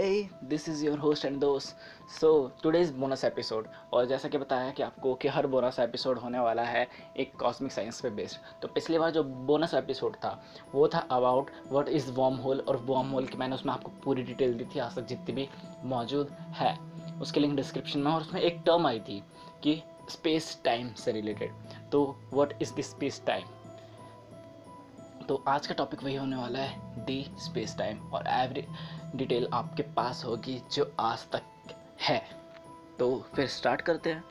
Hey, this is your host and दोस्त. So today's bonus episode और जैसा कि बताया कि आपको कि हर बोनस एपिसोड होने वाला है एक कॉस्मिक साइंस पे बेस्ड तो पिछली बार जो बोनस एपिसोड था वो था about what is wormhole और वॉम होल की मैंने उसमें आपको पूरी डिटेल दी थी आज तक जितनी भी मौजूद है. उसके लिंक डिस्क्रिप्शन में और उसमें एक टर्म आई थी कि स्पेस टाइम से रिलेटेड तो what is the space time तो आज का टॉपिक वही होने वाला है डी स्पेस टाइम और एवरी डिटेल आपके पास होगी जो आज तक है। तो फिर स्टार्ट करते हैं।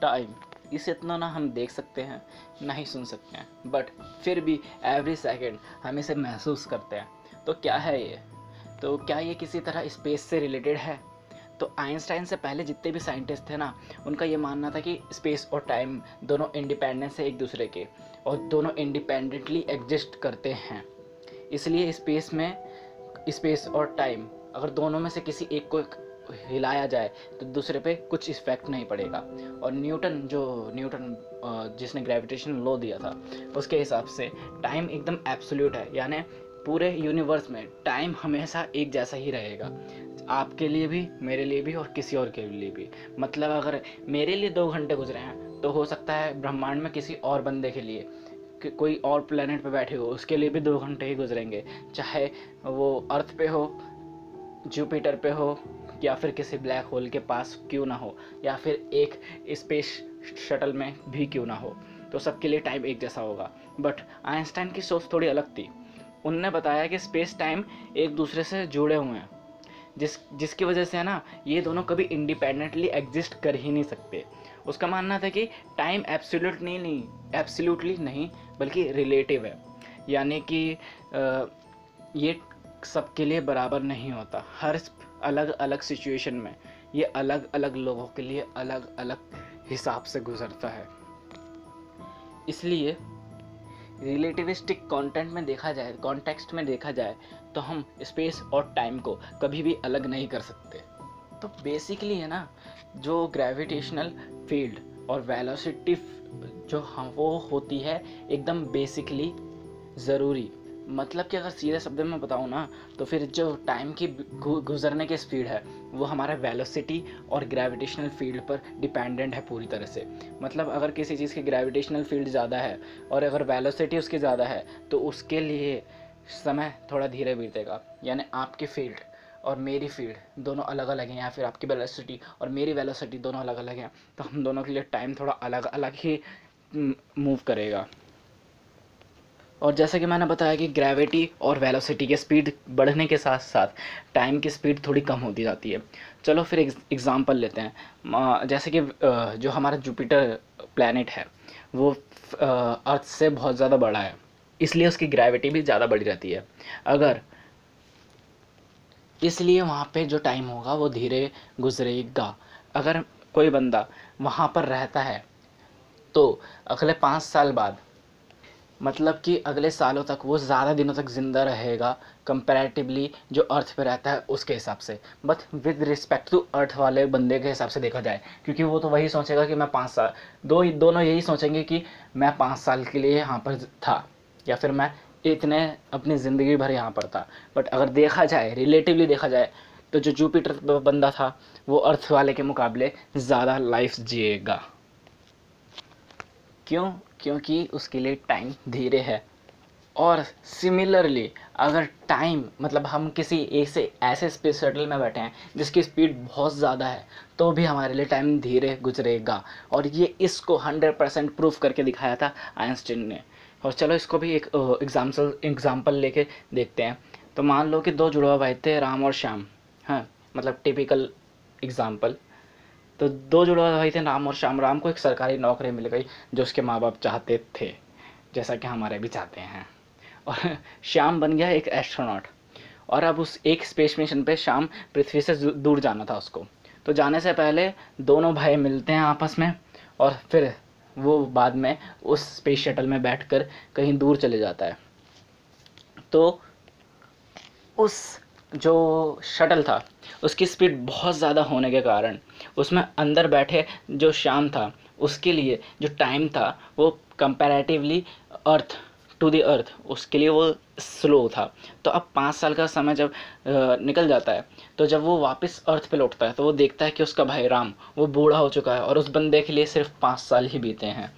टाइम इसे इतना ना हम देख सकते हैं, ना ही सुन सकते हैं बट फिर भी एवरी सेकेंड हम इसे महसूस करते हैं। तो क्या है ये? तो क्या ये किसी तरह स्पेस से रिलेटेड है? तो आइंस्टाइन से पहले जितने भी साइंटिस्ट थे ना, उनका ये मानना था कि स्पेस और टाइम दोनों इंडिपेंडेंस है एक दूसरे के, और दोनों इंडिपेंडेंटली एग्जिस्ट करते हैं। इसलिए स्पेस में स्पेस और टाइम अगर दोनों में से किसी एक को हिलाया जाए तो दूसरे पे कुछ इफ़ेक्ट नहीं पड़ेगा। और न्यूटन जो, न्यूटन जिसने ग्रेविटेशन लॉ दिया था, उसके हिसाब से टाइम एकदम एब्सोल्यूट है, यानी पूरे यूनिवर्स में टाइम हमेशा एक जैसा ही रहेगा। आपके लिए भी, मेरे लिए भी और किसी और के लिए भी। मतलब अगर मेरे लिए दो घंटे गुजरे हैं तो हो सकता है ब्रह्मांड में किसी और बंदे के लिए, कि कोई और प्लेनेट पे बैठे हो, उसके लिए भी दो घंटे ही गुजरेंगे। चाहे वो अर्थ पे हो जुपिटर पे हो, या फिर किसी ब्लैक होल के पास क्यों ना हो, या फिर एक स्पेस शटल में भी क्यों ना हो। तो सबके लिए टाइम एक जैसा होगा। बट आइंस्टाइन की सोच थोड़ी अलग थी। उनने बताया कि स्पेस टाइम एक दूसरे से जुड़े हुए हैं। जिस, जिसकी वजह से है ना, ये दोनों कभी इंडिपेंडेंटली एग्जिस्ट कर ही नहीं सकते। उसका मानना था कि टाइम एब्सोल्यूट नहीं नहीं एब्सोल्युटली नहीं, बल्कि रिलेटिव है। यानी कि ये सबके लिए बराबर नहीं होता। हर अलग अलग सिचुएशन में ये अलग अलग लोगों के लिए अलग अलग हिसाब से गुजरता है। इसलिए रिलेटिविस्टिक कंटेंट में देखा जाए कॉन्टेक्स्ट में देखा जाए तो हम स्पेस और टाइम को कभी भी अलग नहीं कर सकते। तो बेसिकली है ना, जो ग्रेविटेशनल फ़ील्ड और वेलोसिटी जो हम वो होती है एकदम बेसिकली ज़रूरी। मतलब कि अगर सीधे शब्द में बताऊँ ना तो फिर जो टाइम की गुजरने की स्पीड है, वो हमारे वेलोसिटी और ग्रेविटेशनल फ़ील्ड पर डिपेंडेंट है पूरी तरह से। मतलब अगर किसी चीज़ की ग्रेविटेशनल फ़ील्ड ज़्यादा है और अगर वेलोसिटी उसकी ज़्यादा है तो उसके लिए समय थोड़ा धीरे बीतेगा, यानी आपकी फ़ील्ड और मेरी फ़ील्ड दोनों अलग अलग हैं, या फिर आपकी वेलोसिटी और मेरी वेलोसिटी दोनों अलग अलग हैं तो हम दोनों के लिए टाइम थोड़ा अलग अलग ही मूव करेगा। और जैसे कि मैंने बताया कि ग्रेविटी और वेलोसिटी के स्पीड बढ़ने के साथ साथ टाइम की स्पीड थोड़ी कम होती जाती है। चलो फिर एग्ज़ाम्पल लेते हैं। जैसे कि जो हमारा जुपिटर प्लानट है, वो अर्थ से बहुत ज़्यादा बड़ा है। इसलिए उसकी ग्रेविटी भी ज़्यादा बढ़ी रहती है। अगर इसलिए वहाँ पे जो टाइम होगा, वो धीरे गुजरेगा। अगर कोई बंदा वहाँ पर रहता है तो अगले पाँच साल बाद मतलब कि अगले सालों तक वो ज़्यादा दिनों तक ज़िंदा रहेगा कंपैरेटिवली जो अर्थ पे रहता है उसके हिसाब से। But with respect to earth वाले बंदे के हिसाब से देखा जाए, क्योंकि वो तो वही सोचेगा कि मैं पाँच साल, दो दोनों यही सोचेंगे कि मैं पाँच साल के लिए यहाँ पर था, या फिर मैं इतने अपनी ज़िंदगी भर यहाँ पर था। बट अगर देखा जाए रिलेटिवली देखा जाए तो जो जुपिटर बंदा था, वो अर्थ वाले के मुकाबले ज़्यादा लाइफ जिएगा। क्यों? क्योंकि उसके लिए टाइम धीरे है। और सिमिलरली अगर टाइम मतलब हम किसी एक से ऐसे स्पेस शटल में बैठे हैं, जिसकी स्पीड बहुत ज़्यादा है तो भी हमारे लिए टाइम धीरे गुजरेगा। और ये इसको 100 परसेंट प्रूफ करके दिखाया था आइंस्टीन ने। और चलो इसको भी एक एग्ज़ाम्पल एग्ज़ाम्पल लेके देखते हैं। तो मान लो कि दो जुड़वा भाई थे राम और श्याम। हाँ मतलब टिपिकल एग्ज़ाम्पल तो दो जुड़वा भाई थे, राम और श्याम। राम को एक सरकारी नौकरी मिल गई, जो उसके माँ बाप चाहते थे, जैसा कि हमारे भी चाहते हैं। और श्याम बन गया एक एस्ट्रोनॉट और अब उस एक स्पेस मिशन पे शाम पृथ्वी से दूर जाना था उसको। तो जाने से पहले दोनों भाई मिलते हैं आपस में, और फिर वो बाद में उस स्पेस शटल में बैठकर कहीं दूर चले जाता है। तो उस जो शटल था, उसकी स्पीड बहुत ज़्यादा होने के कारण, उसमें अंदर बैठे जो शाम था, उसके लिए जो टाइम था, वो कंपैरेटिवली अर्थ टू दी अर्थ उसके लिए वो स्लो था। तो अब पाँच साल का समय जब निकल जाता है तो जब वो वापस अर्थ पे लौटता है तो वो देखता है कि उसका भाई राम, वो बूढ़ा हो चुका है और उस बंदे के लिए सिर्फ़ पाँच साल ही बीते हैं।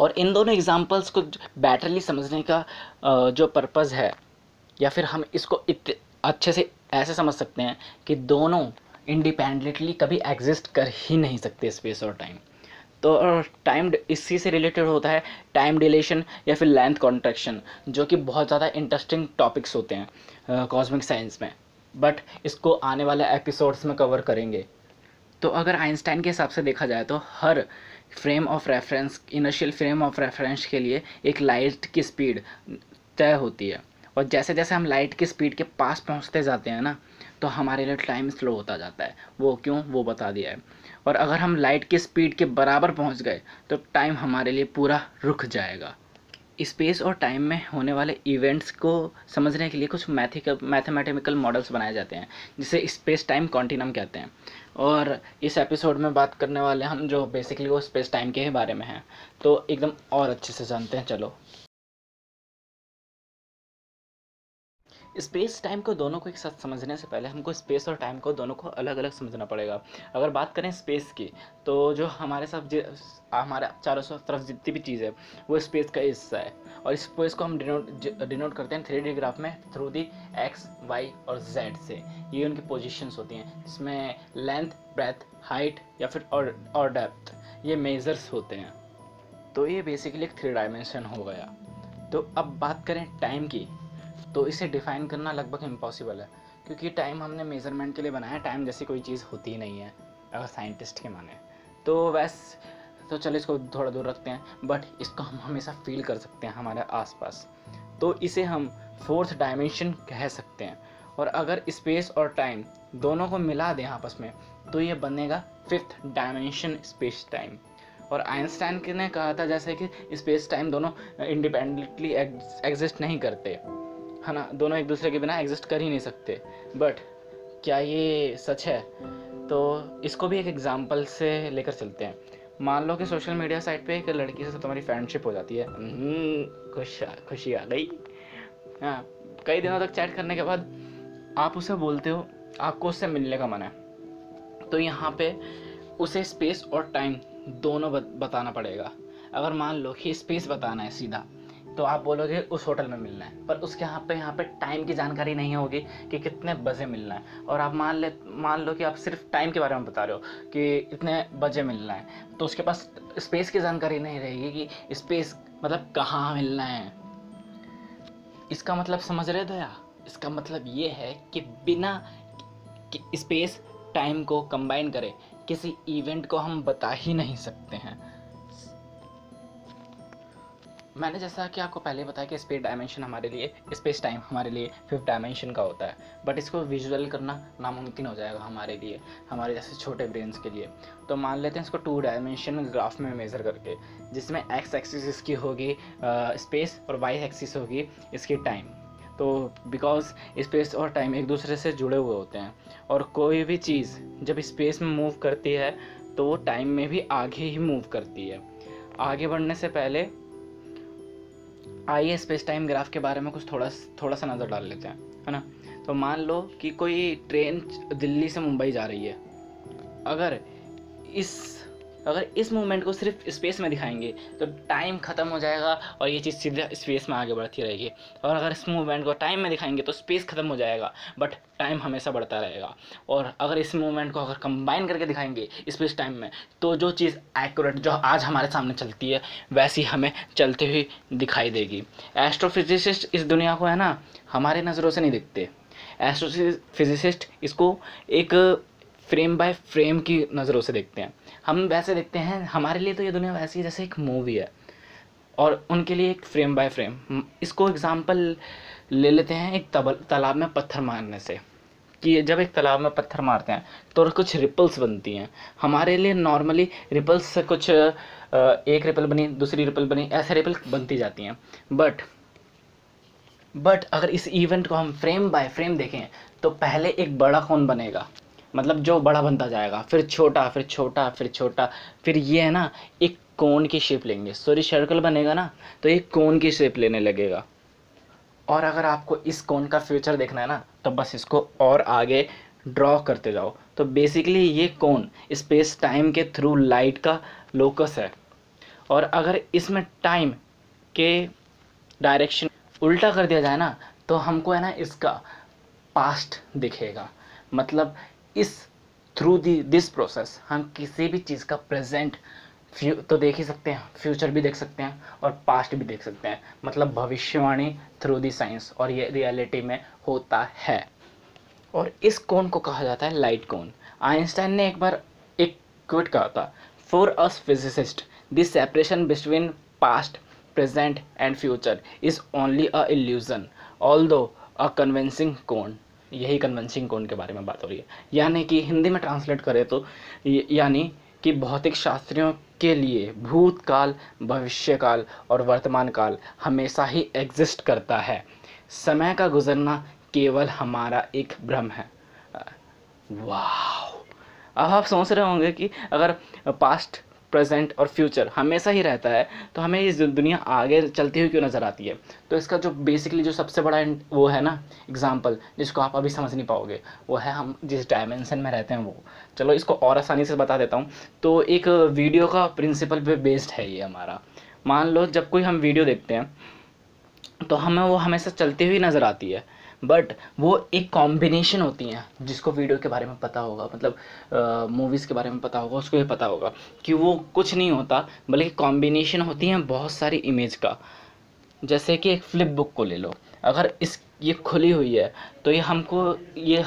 और इन दोनों एग्जाम्पल्स को बैटरली समझने का जो पर्पज़ है या फिर हम इसको इत अच्छे से ऐसे समझ सकते हैं कि दोनों इंडिपेंडेंटली कभी एग्जिस्ट कर ही नहीं सकते स्पेस और टाइम तो टाइम इसी से रिलेटेड होता है टाइम डिलेशन या फिर लेंथ कॉन्ट्रैक्शन जो कि बहुत ज़्यादा इंटरेस्टिंग टॉपिक्स होते हैं कॉस्मिक साइंस में। बट इसको आने वाले एपिसोड्स में कवर करेंगे। तो अगर आइंस्टाइन के हिसाब से देखा जाए तो हर frame of reference initial frame of reference के लिए एक लाइट की स्पीड तय होती है। और जैसे जैसे हम लाइट की स्पीड के पास पहुँचते जाते हैं ना तो हमारे लिए टाइम स्लो होता जाता है। वो क्यों? वो बता दिया है। और अगर हम लाइट की स्पीड के बराबर पहुँच गए तो टाइम हमारे लिए पूरा रुक जाएगा। स्पेस और टाइम में होने वाले इवेंट्स को समझने के लिए कुछ मैथिकल मैथमेटिकल मॉडल्स बनाए जाते हैं, जिसे स्पेस टाइम कॉन्टिनम कहते हैं। और इस एपिसोड में बात करने वाले हम, जो बेसिकली वो स्पेस टाइम के ही बारे में हैं तो एकदम और अच्छे से जानते हैं। चलो। स्पेस टाइम को दोनों को एक साथ समझने से पहले हमको स्पेस और टाइम को दोनों को अलग अलग समझना पड़ेगा। अगर बात करें स्पेस की तो जो हमारे साथ हमारे चारों सौ, तरफ़ जितनी भी चीज़ है, वो स्पेस का हिस्सा है। और स्पेस को हम डिनोट डिनोट करते हैं थ्री ग्राफ में थ्रू दी एक्स वाई और जेड से। ये उनकी पोजिशंस होती हैं। जिसमें लेंथ ब्रेथ हाइट या फिर और और डेप्थ ये मेजर्स होते हैं। तो ये बेसिकली एक थ्री डायमेंशन हो गया। तो अब बात करें टाइम की। तो इसे डिफ़ाइन करना लगभग इम्पॉसिबल है, क्योंकि टाइम हमने मेज़रमेंट के लिए बनाया टाइम जैसी कोई चीज़ होती ही नहीं है, अगर साइंटिस्ट के माने। तो वैस तो चलो इसको थोड़ा दूर रखते हैं बट इसको हम हमेशा फील कर सकते हैं हमारे आसपास। तो इसे हम फोर्थ डायमेंशन कह सकते हैं। और अगर स्पेस और टाइम दोनों को मिला दें आपस में तो ये बनेगा फिफ्थ डायमेंशन स्पेस टाइम और आइंस्टाइन ने कहा था जैसे कि स्पेस टाइम दोनों इंडिपेंडेंटली एग्जिस्ट नहीं करते। है ना दोनों एक दूसरे के बिना एग्जिस्ट कर ही नहीं सकते। बट क्या ये सच है? तो इसको भी एक एग्ज़ाम्पल से लेकर चलते हैं। मान लो कि सोशल मीडिया साइट पे एक लड़की से तुम्हारी फ्रेंडशिप हो जाती है। हम्म, खुश खुशी आ गई। हाँ कई दिनों तक चैट करने के बाद आप उसे बोलते हो आपको उससे मिलने का मन है। तो यहाँ पे उसे स्पेस और टाइम दोनों बताना पड़ेगा। अगर मान लो कि स्पेस बताना है सीधा तो आप बोलोगे उस होटल में मिलना है, पर उसके यहाँ पे यहाँ पे टाइम की जानकारी नहीं होगी कि कितने बजे मिलना है। और आप मान ले, मान लो कि आप सिर्फ़ टाइम के बारे में बता रहे हो कि इतने बजे मिलना है तो उसके पास स्पेस की जानकारी नहीं रहेगी कि स्पेस मतलब कहाँ मिलना है। इसका मतलब समझ रहे दया? इसका मतलब ये है कि बिना स्पेस टाइम को कंबाइन करें, किसी इवेंट को हम बता ही नहीं सकते हैं। मैंने जैसा कि आपको पहले बताया कि स्पेस डायमेंशन हमारे लिए स्पेस टाइम हमारे लिए फिफ्थ डायमेंशन का होता है। बट इसको विजुअल करना नामुमकिन हो जाएगा हमारे लिए, हमारे जैसे छोटे ब्रेन्स के लिए। तो मान लेते हैं इसको टू डायमेंशन ग्राफ में मेज़र करके, जिसमें एक्स एक्सिस इसकी होगी स्पेस और वाई एक्सिस होगी इसकी टाइम तो बिकॉज़ स्पेस और टाइम एक दूसरे से जुड़े हुए होते हैं, और कोई भी चीज़ जब स्पेस में मूव करती है तो वो टाइम में भी आगे ही मूव करती है। आगे बढ़ने से पहले आइए स्पेस टाइम ग्राफ के बारे में कुछ थोड़ा थोड़ा सा नज़र डाल लेते हैं, है ना? तो मान लो कि कोई ट्रेन दिल्ली से मुंबई जा रही है। अगर इस अगर इस मूवमेंट को सिर्फ़ स्पेस में दिखाएँगे तो टाइम ख़त्म हो जाएगा और ये चीज़ सीधा स्पेस में आगे बढ़ती रहेगी। और अगर इस मूवमेंट को टाइम में दिखाएँगे तो स्पेस ख़त्म हो जाएगा बट टाइम हमेशा बढ़ता रहेगा। और अगर इस मूवमेंट को अगर कंबाइन करके दिखाएँगे स्पेस टाइम में तो जो चीज़ एक्यूरेट जो आज हमारे सामने चलती है, वैसी हमें चलते हुए दिखाई देगी। एस्ट्रोफिजिसिस्ट इस दुनिया को, है ना, हमारे नज़रों से नहीं दिखते। एस्ट्रोफिजिसिस्ट इसको एक फ्रेम बाय फ्रेम की नज़रों से देखते हैं। हम वैसे देखते हैं, हमारे लिए तो ये दुनिया वैसी जैसे एक मूवी है। और उनके लिए एक फ्रेम बाय फ्रेम। इसको एग्ज़ाम्पल ले लेते हैं एक तालाब में पत्थर मारने से। कि जब एक तालाब में पत्थर मारते हैं तो कुछ रिपल्स बनती हैं। हमारे लिए नॉर्मली रिपल्स से कुछ एक रिपल बनी, दूसरी रिपल बनी, ऐसे रिपल बनती जाती हैं। बट बट अगर इस इवेंट को हम फ्रेम बाय फ्रेम देखें तो पहले एक बड़ा कौन बनेगा। मतलब जो बड़ा बनता जाएगा, फिर छोटा फिर छोटा फिर छोटा, फिर ये है ना, एक कोन की शेप लेंगे। सॉरी सर्कल बनेगा ना तो एक कोन की शेप लेने लगेगा। और अगर आपको इस कोन का फ्यूचर देखना है ना तो बस इसको और आगे ड्रॉ करते जाओ। तो बेसिकली ये कोन स्पेस टाइम के थ्रू लाइट का लोकस है। और अगर इसमें टाइम के डायरेक्शन उल्टा कर दिया जाए ना तो हमको है ना इसका पास्ट दिखेगा। मतलब इस थ्रू दी दिस प्रोसेस हम किसी भी चीज़ का प्रेजेंट फ्यू तो देख ही सकते हैं फ्यूचर भी देख सकते हैं, और पास्ट भी देख सकते हैं। मतलब भविष्यवाणी थ्रू दी साइंस और ये रियलिटी में होता है। और इस कोन को कहा जाता है लाइट कोन आइंस्टाइन ने एक बार एक क्विट कहा था for us physicists this separation between past present and future is only a illusion although a convincing कोन यही कन्वेंसिंग कोन के बारे में बात हो रही है। यानी कि हिंदी में ट्रांसलेट करें तो यानी कि भौतिक शास्त्रियों के लिए भूतकाल, भविष्यकाल और वर्तमान काल हमेशा ही एग्जिस्ट करता है। समय का गुजरना केवल हमारा एक भ्रम है। वाह! अब आप सोच रहे होंगे कि अगर पास्ट प्रेजेंट और फ्यूचर हमेशा ही रहता है तो हमें ये दुनिया आगे चलती हुई क्यों नज़र आती है? तो इसका जो बेसिकली जो सबसे बड़ा वो है ना एग्ज़ाम्पल जिसको आप अभी समझ नहीं पाओगे, वो है हम जिस डायमेंशन में रहते हैं वो। चलो इसको और आसानी से बता देता हूँ। तो एक वीडियो का प्रिंसिपल पे बेस्ड है ये हमारा। मान लो जब कोई हम वीडियो देखते हैं तो हमें वो हमेशा चलती हुई नज़र आती है। बट वो एक कॉम्बिनेशन होती हैं, जिसको वीडियो के बारे में पता होगा मतलब मूवीज़ के बारे में पता होगा, उसको ये पता होगा कि वो कुछ नहीं होता, बल्कि कॉम्बिनेशन होती हैं बहुत सारी इमेज का। जैसे कि एक फ्लिप बुक को ले लो। अगर इस, ये खुली हुई है तो ये हमको, ये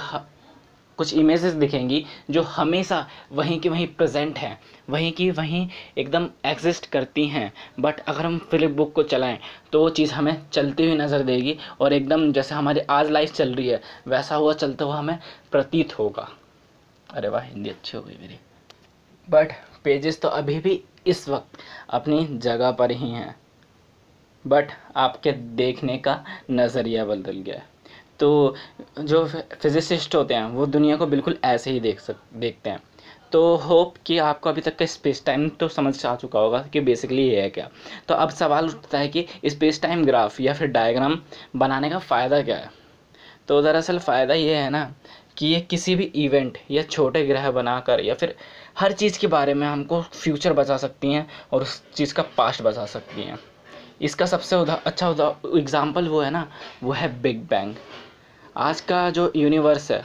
कुछ इमेजेस दिखेंगी जो हमेशा वहीं की वहीं प्रेजेंट हैं। वहीं की वहीं एकदम एग्जिस्ट करती हैं। बट अगर हम फ्लिप बुक को चलाएँ तो वो चीज़ हमें चलती हुई नज़र देगी और एकदम जैसे हमारी आज लाइफ चल रही है, वैसा हुआ, चलता हुआ हमें प्रतीत होगा। अरे वाह, हिंदी अच्छी हो गई मेरी। बट पेजेस तो अभी भी इस वक्त अपनी जगह पर ही हैं। बट आपके देखने का नज़रिया बदल गया। है तो जो फिज़िसिस्ट होते हैं, वो दुनिया को बिल्कुल ऐसे ही देख सक, देखते हैं। तो होप कि आपको अभी तक का स्पेस टाइम तो समझ आ चुका होगा कि बेसिकली ये है क्या। तो अब सवाल उठता है कि स्पेस टाइम ग्राफ या फिर डायग्राम बनाने का फ़ायदा क्या है? तो दरअसल फ़ायदा ये है ना कि ये किसी भी इवेंट या छोटे ग्रह बनाकर या फिर हर चीज़ के बारे में हमको फ्यूचर बचा सकती हैं और उस चीज़ का पास्ट बचा सकती हैं। इसका सबसे उदा अच्छा उदा एग्ज़ाम्पल वो है ना, वो है बिग बैंग आज का जो यूनिवर्स है,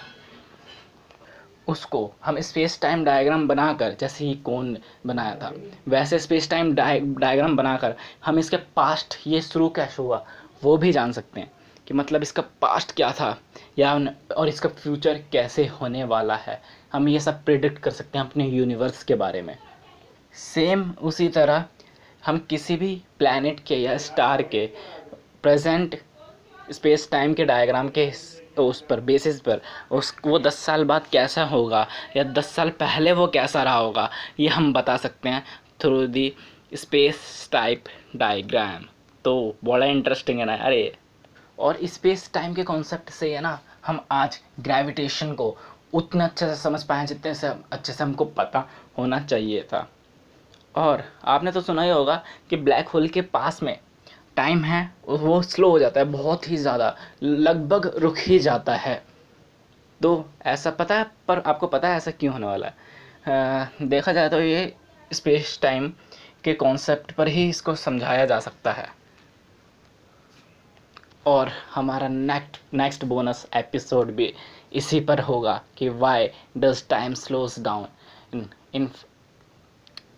उसको हम स्पेस टाइम डायग्राम बनाकर, जैसे ही कौन बनाया था, वैसे स्पेस टाइम डायग्राम बनाकर हम इसके पास्ट ये शुरू कैसे हुआ, वो भी जान सकते हैं कि मतलब इसका पास्ट क्या था, या और इसका फ्यूचर कैसे होने वाला है। हम ये सब प्रिडिक्ट कर सकते हैं अपने यूनिवर्स के बारे में। सेम उसी तरह हम किसी भी प्लानट के या स्टार के प्रेजेंट स्पेस टाइम के डायग्राम के उस पर बेसिस पर, उस, वो दस साल बाद कैसा होगा, या दस साल पहले वो कैसा रहा होगा, ये हम बता सकते हैं through the space type diagram तो बड़ा इंटरेस्टिंग है ना, अरे। और स्पेस टाइम के कॉन्सेप्ट से है ना, हम आज ग्रेविटेशन को उतना अच्छे से समझ पाए जितने से अच्छे से हमको पता होना चाहिए था। और आपने तो सुना ही होगा कि ब्लैक होल के पास में टाइम है वो स्लो हो जाता है बहुत ही ज़्यादा लगभग रुक ही जाता है। तो ऐसा पता है पर आपको पता है ऐसा क्यों होने वाला है? आ, देखा जाए तो ये स्पेस टाइम के कॉन्सेप्ट पर ही इसको समझाया जा सकता है। और हमारा नेक्स्ट नेक्स्ट बोनस एपिसोड भी इसी पर होगा कि why does time slows down in in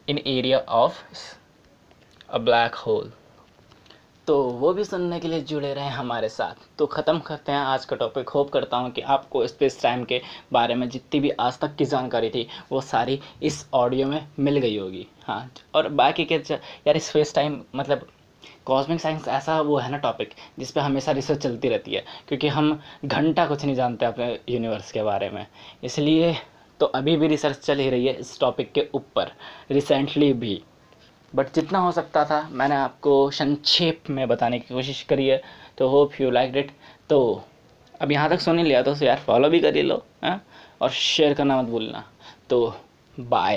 in area of a black hole तो वो भी सुनने के लिए जुड़े रहें हमारे साथ। तो ख़त्म करते हैं आज का टॉपिक होप करता हूँ कि आपको स्पेस टाइम के बारे में जितनी भी आज तक की जानकारी थी, वो सारी इस ऑडियो में मिल गई होगी। हाँ और बाकी के यार स्पेस टाइम मतलब कॉस्मिक साइंस ऐसा वो है ना टॉपिक जिस पर हमेशा रिसर्च चलती रहती है, क्योंकि हम घंटा कुछ नहीं जानते अपने यूनिवर्स के बारे में। इसलिए तो अभी भी रिसर्च चल ही रही है इस टॉपिक के ऊपर। रिसेंटली भी। बट जितना हो सकता था, मैंने आपको संक्षेप में बताने की कोशिश करी है। तो होप यू लाइक डिट तो अब यहाँ तक सुन ही लिया तो यार फॉलो भी कर लो हाँ? और शेयर करना मत भूलना। तो बाय